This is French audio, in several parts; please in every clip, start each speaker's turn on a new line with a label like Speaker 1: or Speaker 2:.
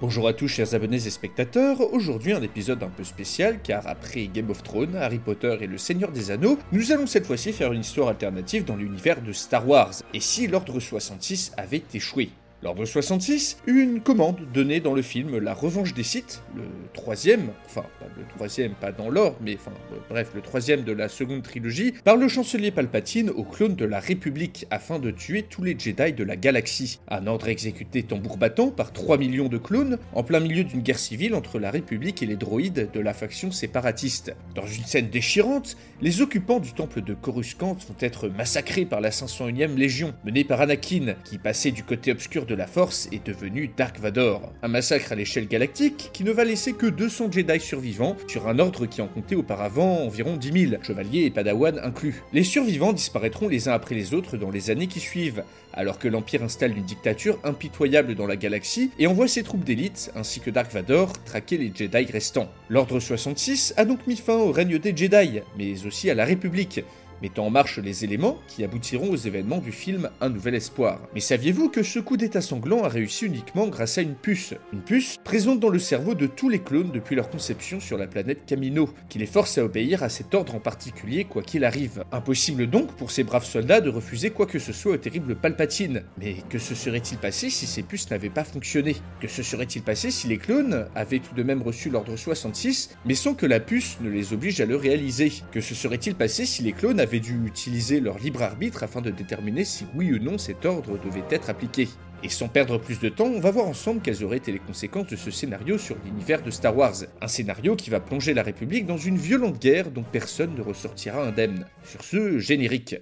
Speaker 1: Bonjour à tous chers abonnés et spectateurs, aujourd'hui un épisode un peu spécial car après Game of Thrones, Harry Potter et le Seigneur des Anneaux, nous allons cette fois-ci faire une histoire alternative dans l'univers de Star Wars. Et si l'Ordre 66 avait échoué? L'Ordre 66 eut une commande donnée dans le film La Revanche des Sith, le troisième, enfin pas le troisième, pas dans l'ordre, mais enfin bref, le troisième de la seconde trilogie, par le chancelier Palpatine au clone de la République afin de tuer tous les Jedi de la galaxie. Un ordre exécuté tambour battant par 3 millions de clones en plein milieu d'une guerre civile entre la République et les droïdes de la faction séparatiste. Dans une scène déchirante, les occupants du temple de Coruscant vont être massacrés par la 501e Légion, menée par Anakin, qui passait du côté obscur de la Force est devenu Dark Vador. Un massacre à l'échelle galactique qui ne va laisser que 200 Jedi survivants sur un ordre qui en comptait auparavant environ 10 000, chevaliers et padawan inclus. Les survivants disparaîtront les uns après les autres dans les années qui suivent, alors que l'Empire installe une dictature impitoyable dans la galaxie et envoie ses troupes d'élite, ainsi que Dark Vador, traquer les Jedi restants. L'Ordre 66 a donc mis fin au règne des Jedi, mais aussi à la République, mettant en marche les éléments qui aboutiront aux événements du film Un Nouvel Espoir. Mais saviez-vous que ce coup d'état sanglant a réussi uniquement grâce à une puce? Une puce présente dans le cerveau de tous les clones depuis leur conception sur la planète Camino, qui les force à obéir à cet ordre en particulier quoi qu'il arrive. Impossible donc pour ces braves soldats de refuser quoi que ce soit au terrible Palpatine. Mais que se serait-il passé si ces puces n'avaient pas fonctionné? Que se serait-il passé si les clones avaient tout de même reçu l'ordre 66, mais sans que la puce ne les oblige à le réaliser? Que se serait-il passé si les clones avaient avaient dû utiliser leur libre arbitre afin de déterminer si oui ou non cet ordre devait être appliqué. Et sans perdre plus de temps, on va voir ensemble quelles auraient été les conséquences de ce scénario sur l'univers de Star Wars. Un scénario qui va plonger la République dans une violente guerre dont personne ne ressortira indemne. Sur ce, générique.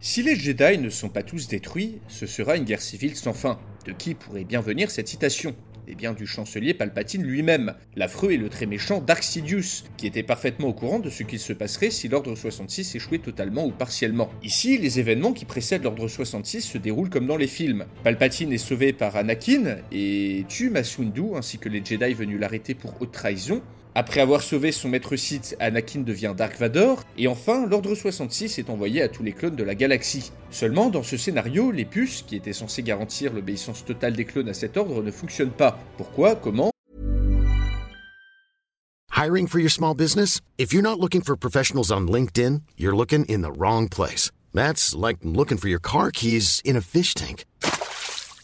Speaker 1: Si les Jedi ne sont pas tous détruits, ce sera une guerre civile sans fin. De qui pourrait bien venir cette citation? Et bien du chancelier Palpatine lui-même, l'affreux et le très méchant Dark Sidious, qui était parfaitement au courant de ce qu'il se passerait si l'Ordre 66 échouait totalement ou partiellement. Ici, les événements qui précèdent l'Ordre 66 se déroulent comme dans les films. Palpatine est sauvé par Anakin et tue Windu ainsi que les Jedi venus l'arrêter pour haute trahison, après avoir sauvé son maître Sith, Anakin devient Dark Vador, et enfin, l'Ordre 66 est envoyé à tous les clones de la galaxie. Seulement, dans ce scénario, les puces, qui étaient censées garantir l'obéissance totale des clones à cet ordre, ne fonctionnent pas. Pourquoi? Comment?
Speaker 2: Hiring for your small business? If you're not looking for professionals on LinkedIn, you're looking in the wrong place. That's like looking for your car keys in a fish tank.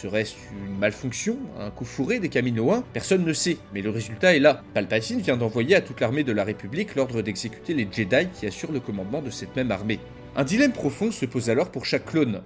Speaker 1: Serait-ce une malfonction, un coup fourré des Caminoins Personne ne sait, mais le résultat est là. Palpatine vient d'envoyer à toute l'armée de la République l'ordre d'exécuter les Jedi qui assurent le commandement de cette même armée. Un dilemme profond se pose alors pour chaque clone.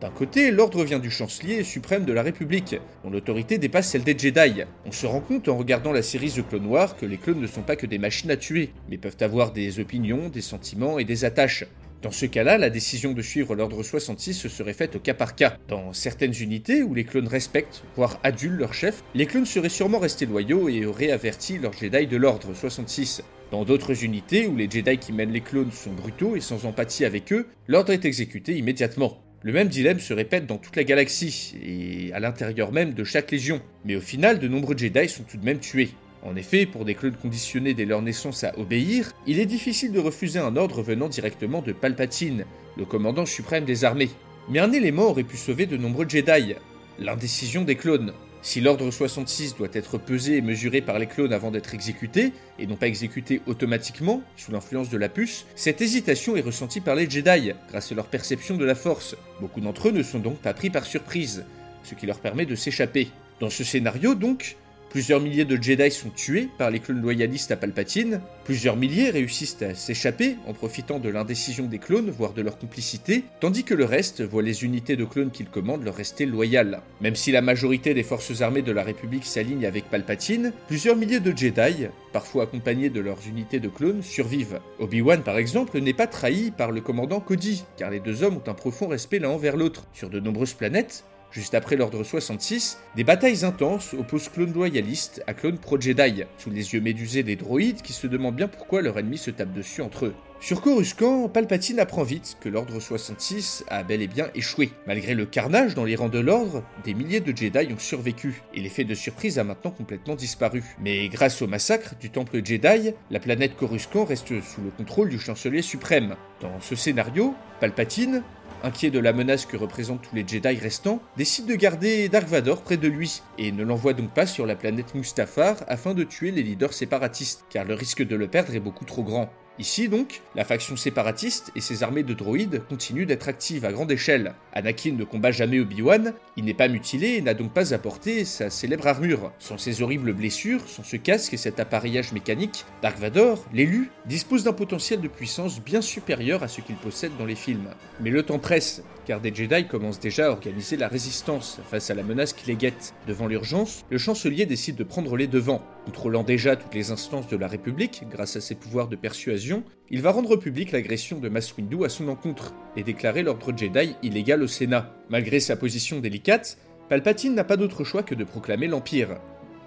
Speaker 1: D'un côté, l'ordre vient du chancelier suprême de la République, dont l'autorité dépasse celle des Jedi. On se rend compte en regardant la série The Clone Wars que les clones ne sont pas que des machines à tuer, mais peuvent avoir des opinions, des sentiments et des attaches. Dans ce cas-là, la décision de suivre l'ordre 66 se serait faite au cas par cas. Dans certaines unités où les clones respectent, voire adulent leur chef, les clones seraient sûrement restés loyaux et auraient averti leurs Jedi de l'ordre 66. Dans d'autres unités où les Jedi qui mènent les clones sont brutaux et sans empathie avec eux, l'ordre est exécuté immédiatement. Le même dilemme se répète dans toute la galaxie, et à l'intérieur même de chaque légion. Mais au final, de nombreux Jedi sont tout de même tués. En effet, pour des clones conditionnés dès leur naissance à obéir, il est difficile de refuser un ordre venant directement de Palpatine, le commandant suprême des armées. Mais un élément aurait pu sauver de nombreux Jedi, l'indécision des clones. Si l'ordre 66 doit être pesé et mesuré par les clones avant d'être exécuté, et non pas exécuté automatiquement, sous l'influence de la puce, cette hésitation est ressentie par les Jedi, grâce à leur perception de la force. Beaucoup d'entre eux ne sont donc pas pris par surprise, ce qui leur permet de s'échapper. Dans ce scénario donc, Plusieurs milliers de Jedi sont tués par les clones loyalistes à Palpatine, plusieurs milliers réussissent à s'échapper en profitant de l'indécision des clones, voire de leur complicité, tandis que le reste voit les unités de clones qu'ils commandent leur rester loyales. Même si la majorité des forces armées de la République s'alignent avec Palpatine, plusieurs milliers de Jedi, parfois accompagnés de leurs unités de clones, survivent. Obi-Wan par exemple n'est pas trahi par le commandant Cody, car les deux hommes ont un profond respect l'un envers l'autre. Sur de nombreuses planètes, Juste après l'ordre 66, des batailles intenses opposent clones loyalistes à clones pro-Jedi, sous les yeux médusés des droïdes qui se demandent bien pourquoi leur ennemi se tape dessus entre eux. Sur Coruscant, Palpatine apprend vite que l'ordre 66 a bel et bien échoué. Malgré le carnage dans les rangs de l'ordre, des milliers de Jedi ont survécu, et l'effet de surprise a maintenant complètement disparu. Mais grâce au massacre du temple Jedi, la planète Coruscant reste sous le contrôle du chancelier suprême. Dans ce scénario, Palpatine, inquiet de la menace que représentent tous les Jedi restants, décide de garder Dark Vador près de lui, et ne l'envoie donc pas sur la planète Mustafar afin de tuer les leaders séparatistes, car le risque de le perdre est beaucoup trop grand. Ici donc, la faction séparatiste et ses armées de droïdes continuent d'être actives à grande échelle. Anakin ne combat jamais Obi-Wan, il n'est pas mutilé et n'a donc pas apporté sa célèbre armure. Sans ses horribles blessures, sans ce casque et cet appareillage mécanique, Dark Vador, l'élu, dispose d'un potentiel de puissance bien supérieur à ce qu'il possède dans les films. Mais le temps presse, car des Jedi commencent déjà à organiser la résistance face à la menace qui les guette. Devant l'urgence, le chancelier décide de prendre les devants. Contrôlant déjà toutes les instances de la République grâce à ses pouvoirs de persuasion, il va rendre public l'agression de Mace Windu à son encontre et déclarer l'ordre Jedi illégal au Sénat. Malgré sa position délicate, Palpatine n'a pas d'autre choix que de proclamer l'Empire.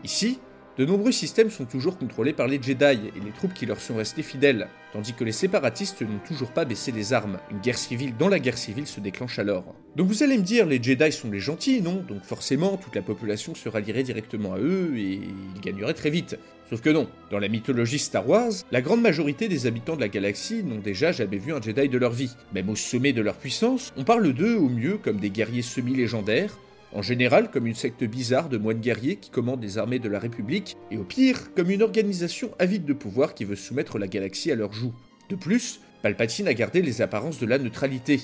Speaker 1: Ici, de nombreux systèmes sont toujours contrôlés par les Jedi et les troupes qui leur sont restées fidèles, tandis que les séparatistes n'ont toujours pas baissé les armes. Une guerre civile dans la guerre civile se déclenche alors. Donc vous allez me dire, les Jedi sont les gentils, non? Donc forcément, toute la population se rallierait directement à eux et ils gagneraient très vite. Sauf que non, dans la mythologie Star Wars, la grande majorité des habitants de la galaxie n'ont déjà jamais vu un Jedi de leur vie. Même au sommet de leur puissance, on parle d'eux au mieux comme des guerriers semi-légendaires, en général comme une secte bizarre de moines guerriers qui commandent des armées de la République, et au pire comme une organisation avide de pouvoir qui veut soumettre la galaxie à leur joug. De plus, Palpatine a gardé les apparences de la neutralité.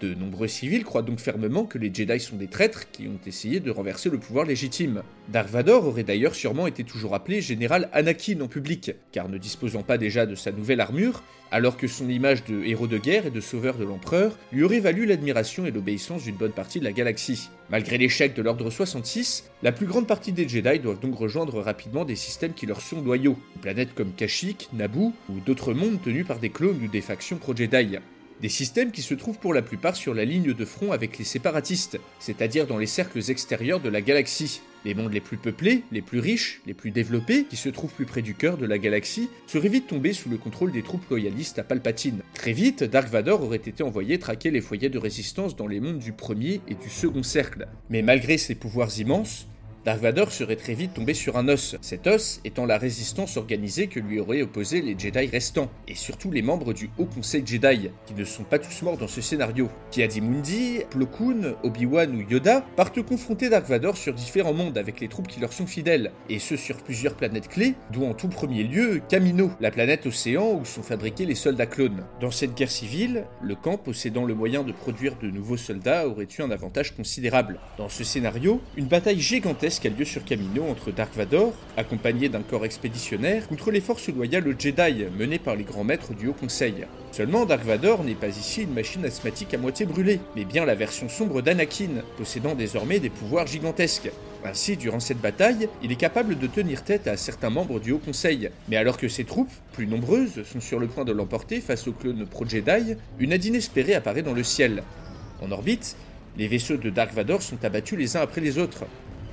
Speaker 1: De nombreux civils croient donc fermement que les Jedi sont des traîtres qui ont essayé de renverser le pouvoir légitime. Dark Vador aurait d'ailleurs sûrement été toujours appelé général Anakin en public, car ne disposant pas déjà de sa nouvelle armure, alors que son image de héros de guerre et de sauveur de l'empereur lui aurait valu l'admiration et l'obéissance d'une bonne partie de la galaxie. Malgré l'échec de l'ordre 66, la plus grande partie des Jedi doivent donc rejoindre rapidement des systèmes qui leur sont loyaux, planètes comme Kashyyyk, Naboo ou d'autres mondes tenus par des clones ou des factions pro-Jedi. Des systèmes qui se trouvent pour la plupart sur la ligne de front avec les séparatistes, c'est-à-dire dans les cercles extérieurs de la galaxie. Les mondes les plus peuplés, les plus riches, les plus développés, qui se trouvent plus près du cœur de la galaxie, seraient vite tombés sous le contrôle des troupes loyalistes à Palpatine. Très vite, Dark Vador aurait été envoyé traquer les foyers de résistance dans les mondes du premier et du second cercle. Mais malgré ses pouvoirs immenses, Dark Vador serait très vite tombé sur un os, cet os étant la résistance organisée que lui auraient opposé les Jedi restants, et surtout les membres du Haut Conseil Jedi, qui ne sont pas tous morts dans ce scénario. Mundi, Plo Koon, Obi-Wan ou Yoda partent confronter Dark Vador sur différents mondes avec les troupes qui leur sont fidèles, et ce sur plusieurs planètes clés, d'où en tout premier lieu Kamino, la planète océan où sont fabriqués les soldats clones. Dans cette guerre civile, le camp possédant le moyen de produire de nouveaux soldats aurait eu un avantage considérable. Dans ce scénario, une bataille gigantesque a lieu sur Camino entre Dark Vador, accompagné d'un corps expéditionnaire, contre les forces loyales Jedi, menées par les grands maîtres du Haut Conseil. Seulement, Dark Vador n'est pas ici une machine asthmatique à moitié brûlée, mais bien la version sombre d'Anakin, possédant désormais des pouvoirs gigantesques. Ainsi, durant cette bataille, il est capable de tenir tête à certains membres du Haut Conseil. Mais alors que ses troupes, plus nombreuses, sont sur le point de l'emporter face aux clones pro-Jedi, une aide inespérée apparaît dans le ciel. En orbite, les vaisseaux de Dark Vador sont abattus les uns après les autres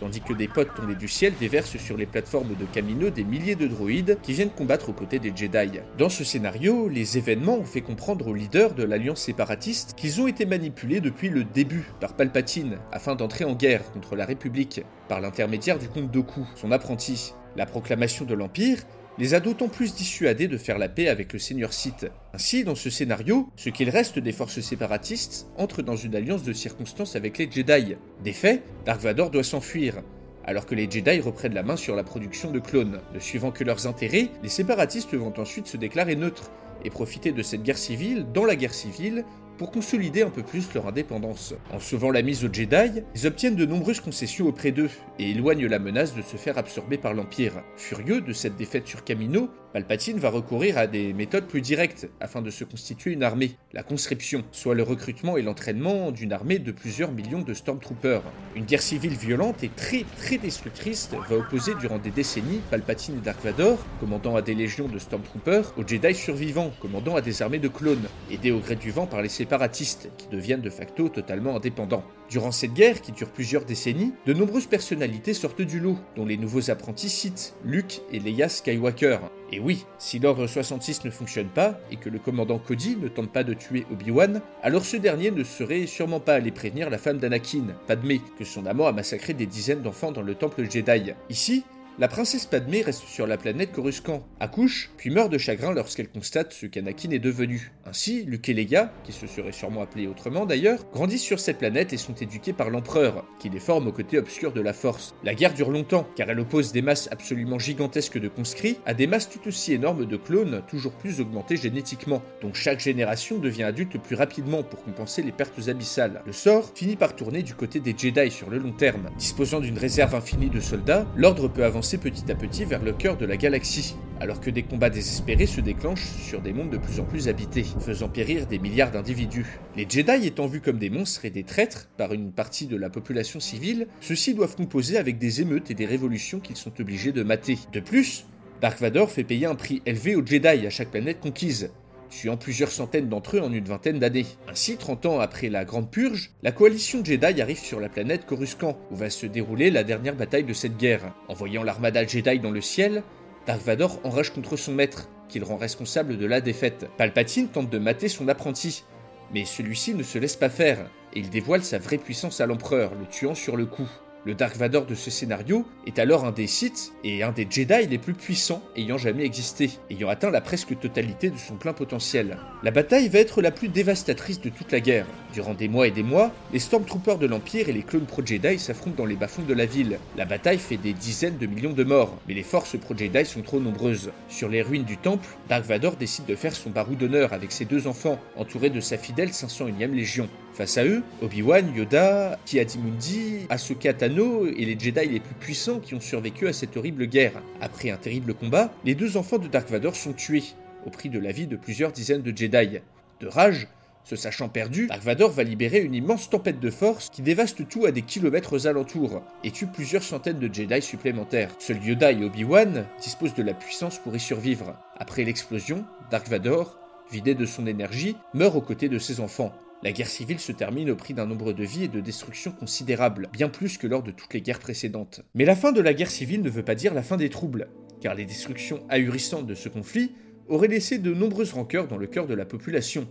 Speaker 1: tandis que des potes tombés du ciel déversent sur les plateformes de Camino des milliers de droïdes qui viennent combattre aux côtés des Jedi. Dans ce scénario, les événements ont fait comprendre aux leaders de l'alliance séparatiste qu'ils ont été manipulés depuis le début par Palpatine afin d'entrer en guerre contre la République par l'intermédiaire du comte Doku, son apprenti. La proclamation de l'Empire les a d'autant plus dissuadés de faire la paix avec le seigneur Sith. Ainsi, dans ce scénario, ce qu'il reste des forces séparatistes entre dans une alliance de circonstances avec les Jedi. Des faits, Dark Vador doit s'enfuir, alors que les Jedi reprennent la main sur la production de clones. Ne suivant que leurs intérêts, les séparatistes vont ensuite se déclarer neutres et profiter de cette guerre civile dans la guerre civile pour consolider un peu plus leur indépendance. En sauvant la mise aux Jedi, ils obtiennent de nombreuses concessions auprès d'eux et éloignent la menace de se faire absorber par l'Empire. Furieux de cette défaite sur Camino, Palpatine va recourir à des méthodes plus directes afin de se constituer une armée, la conscription, soit le recrutement et l'entraînement d'une armée de plusieurs millions de Stormtroopers. Une guerre civile violente et très très destructrice va opposer durant des décennies Palpatine et Dark Vador, commandant à des légions de Stormtroopers, aux Jedi survivants, commandant à des armées de clones, aidés au gré du vent par les séparatistes, qui deviennent de facto totalement indépendants. Durant cette guerre, qui dure plusieurs décennies, de nombreuses personnalités sortent du lot, dont les nouveaux apprentis Sith, Luke et Leia Skywalker. Et oui, si l'ordre 66 ne fonctionne pas, et que le commandant Cody ne tente pas de tuer Obi-Wan, alors ce dernier ne serait sûrement pas allé prévenir la femme d'Anakin, Padmé, que son amant a massacré des dizaines d'enfants dans le temple Jedi. Ici, la princesse Padmé reste sur la planète Coruscant, accouche, puis meurt de chagrin lorsqu'elle constate ce qu'Anakin est devenu. Ainsi, Luke et Leia, qui se seraient sûrement appelés autrement d'ailleurs, grandissent sur cette planète et sont éduqués par l'empereur, qui les forme au côté obscur de la force. La guerre dure longtemps, car elle oppose des masses absolument gigantesques de conscrits à des masses tout aussi énormes de clones, toujours plus augmentés génétiquement, donc chaque génération devient adulte plus rapidement pour compenser les pertes abyssales. Le sort finit par tourner du côté des Jedi sur le long terme. Disposant d'une réserve infinie de soldats, l'ordre peut avancer petit à petit vers le cœur de la galaxie, alors que des combats désespérés se déclenchent sur des mondes de plus en plus habités, faisant périr des milliards d'individus. Les Jedi étant vus comme des monstres et des traîtres par une partie de la population civile, ceux-ci doivent composer avec des émeutes et des révolutions qu'ils sont obligés de mater. De plus, Dark Vador fait payer un prix élevé aux Jedi à chaque planète conquise, tuant plusieurs centaines d'entre eux en une vingtaine d'années. Ainsi, 30 ans après la Grande Purge, la coalition Jedi arrive sur la planète Coruscant, où va se dérouler la dernière bataille de cette guerre. En voyant l'armada Jedi dans le ciel, Dark Vador enrage contre son maître, qu'il rend responsable de la défaite. Palpatine tente de mater son apprenti, mais celui-ci ne se laisse pas faire, et il dévoile sa vraie puissance à l'empereur, le tuant sur le coup. Le Dark Vador de ce scénario est alors un des Sith et un des Jedi les plus puissants ayant jamais existé, ayant atteint la presque totalité de son plein potentiel. La bataille va être la plus dévastatrice de toute la guerre. Durant des mois et des mois, les Stormtroopers de l'Empire et les clones pro-Jedi s'affrontent dans les bas-fonds de la ville. La bataille fait des dizaines de millions de morts, mais les forces pro-Jedi sont trop nombreuses. Sur les ruines du temple, Dark Vador décide de faire son barou d'honneur avec ses deux enfants, entouré de sa fidèle 501e Légion. Face à eux, Obi-Wan, Yoda, Ki-Adi-Mundi, Ahsoka Tano et les Jedi les plus puissants qui ont survécu à cette horrible guerre. Après un terrible combat, les deux enfants de Dark Vador sont tués, au prix de la vie de plusieurs dizaines de Jedi. De rage, se sachant perdu, Dark Vador va libérer une immense tempête de force qui dévaste tout à des kilomètres aux alentours et tue plusieurs centaines de Jedi supplémentaires. Seuls Yoda et Obi-Wan disposent de la puissance pour y survivre. Après l'explosion, Dark Vador, vidé de son énergie, meurt aux côtés de ses enfants. La guerre civile se termine au prix d'un nombre de vies et de destructions considérables, bien plus que lors de toutes les guerres précédentes. Mais la fin de la guerre civile ne veut pas dire la fin des troubles, car les destructions ahurissantes de ce conflit auraient laissé de nombreuses rancœurs dans le cœur de la population.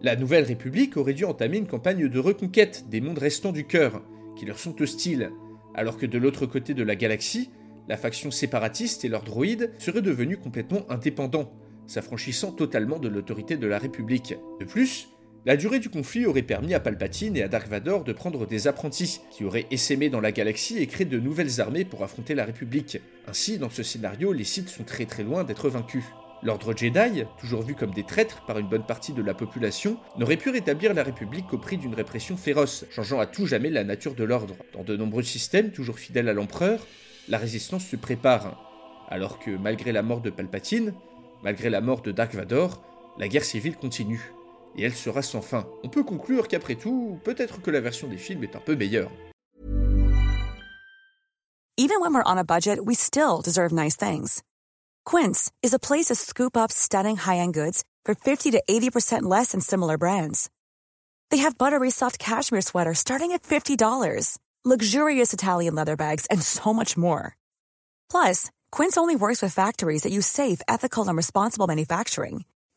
Speaker 1: La Nouvelle République aurait dû entamer une campagne de reconquête des mondes restants du cœur, qui leur sont hostiles, alors que de l'autre côté de la galaxie, la faction séparatiste et leurs droïdes seraient devenus complètement indépendants, s'affranchissant totalement de l'autorité de la République. De plus, la durée du conflit aurait permis à Palpatine et à Dark Vador de prendre des apprentis qui auraient essaimé dans la galaxie et créé de nouvelles armées pour affronter la République. Ainsi, dans ce scénario, les Sith sont très très loin d'être vaincus. L'ordre Jedi, toujours vu comme des traîtres par une bonne partie de la population, n'aurait pu rétablir la République qu'au prix d'une répression féroce, changeant à tout jamais la nature de l'ordre. Dans de nombreux systèmes toujours fidèles à l'empereur, la résistance se prépare. Alors que malgré la mort de Palpatine, malgré la mort de Dark Vador, la guerre civile continue. Et elle sera sans fin. On peut conclure qu'après tout, peut-être que la version des films est un peu meilleure.
Speaker 3: Even when we're on a budget, we still deserve nice things. Quince is a place to scoop up stunning high-end goods for 50 to 80% less than similar brands. They have buttery soft cashmere sweaters starting at $50, luxurious Italian leather bags, and so much more. Plus, Quince only works with factories that use safe, ethical, and responsible manufacturing.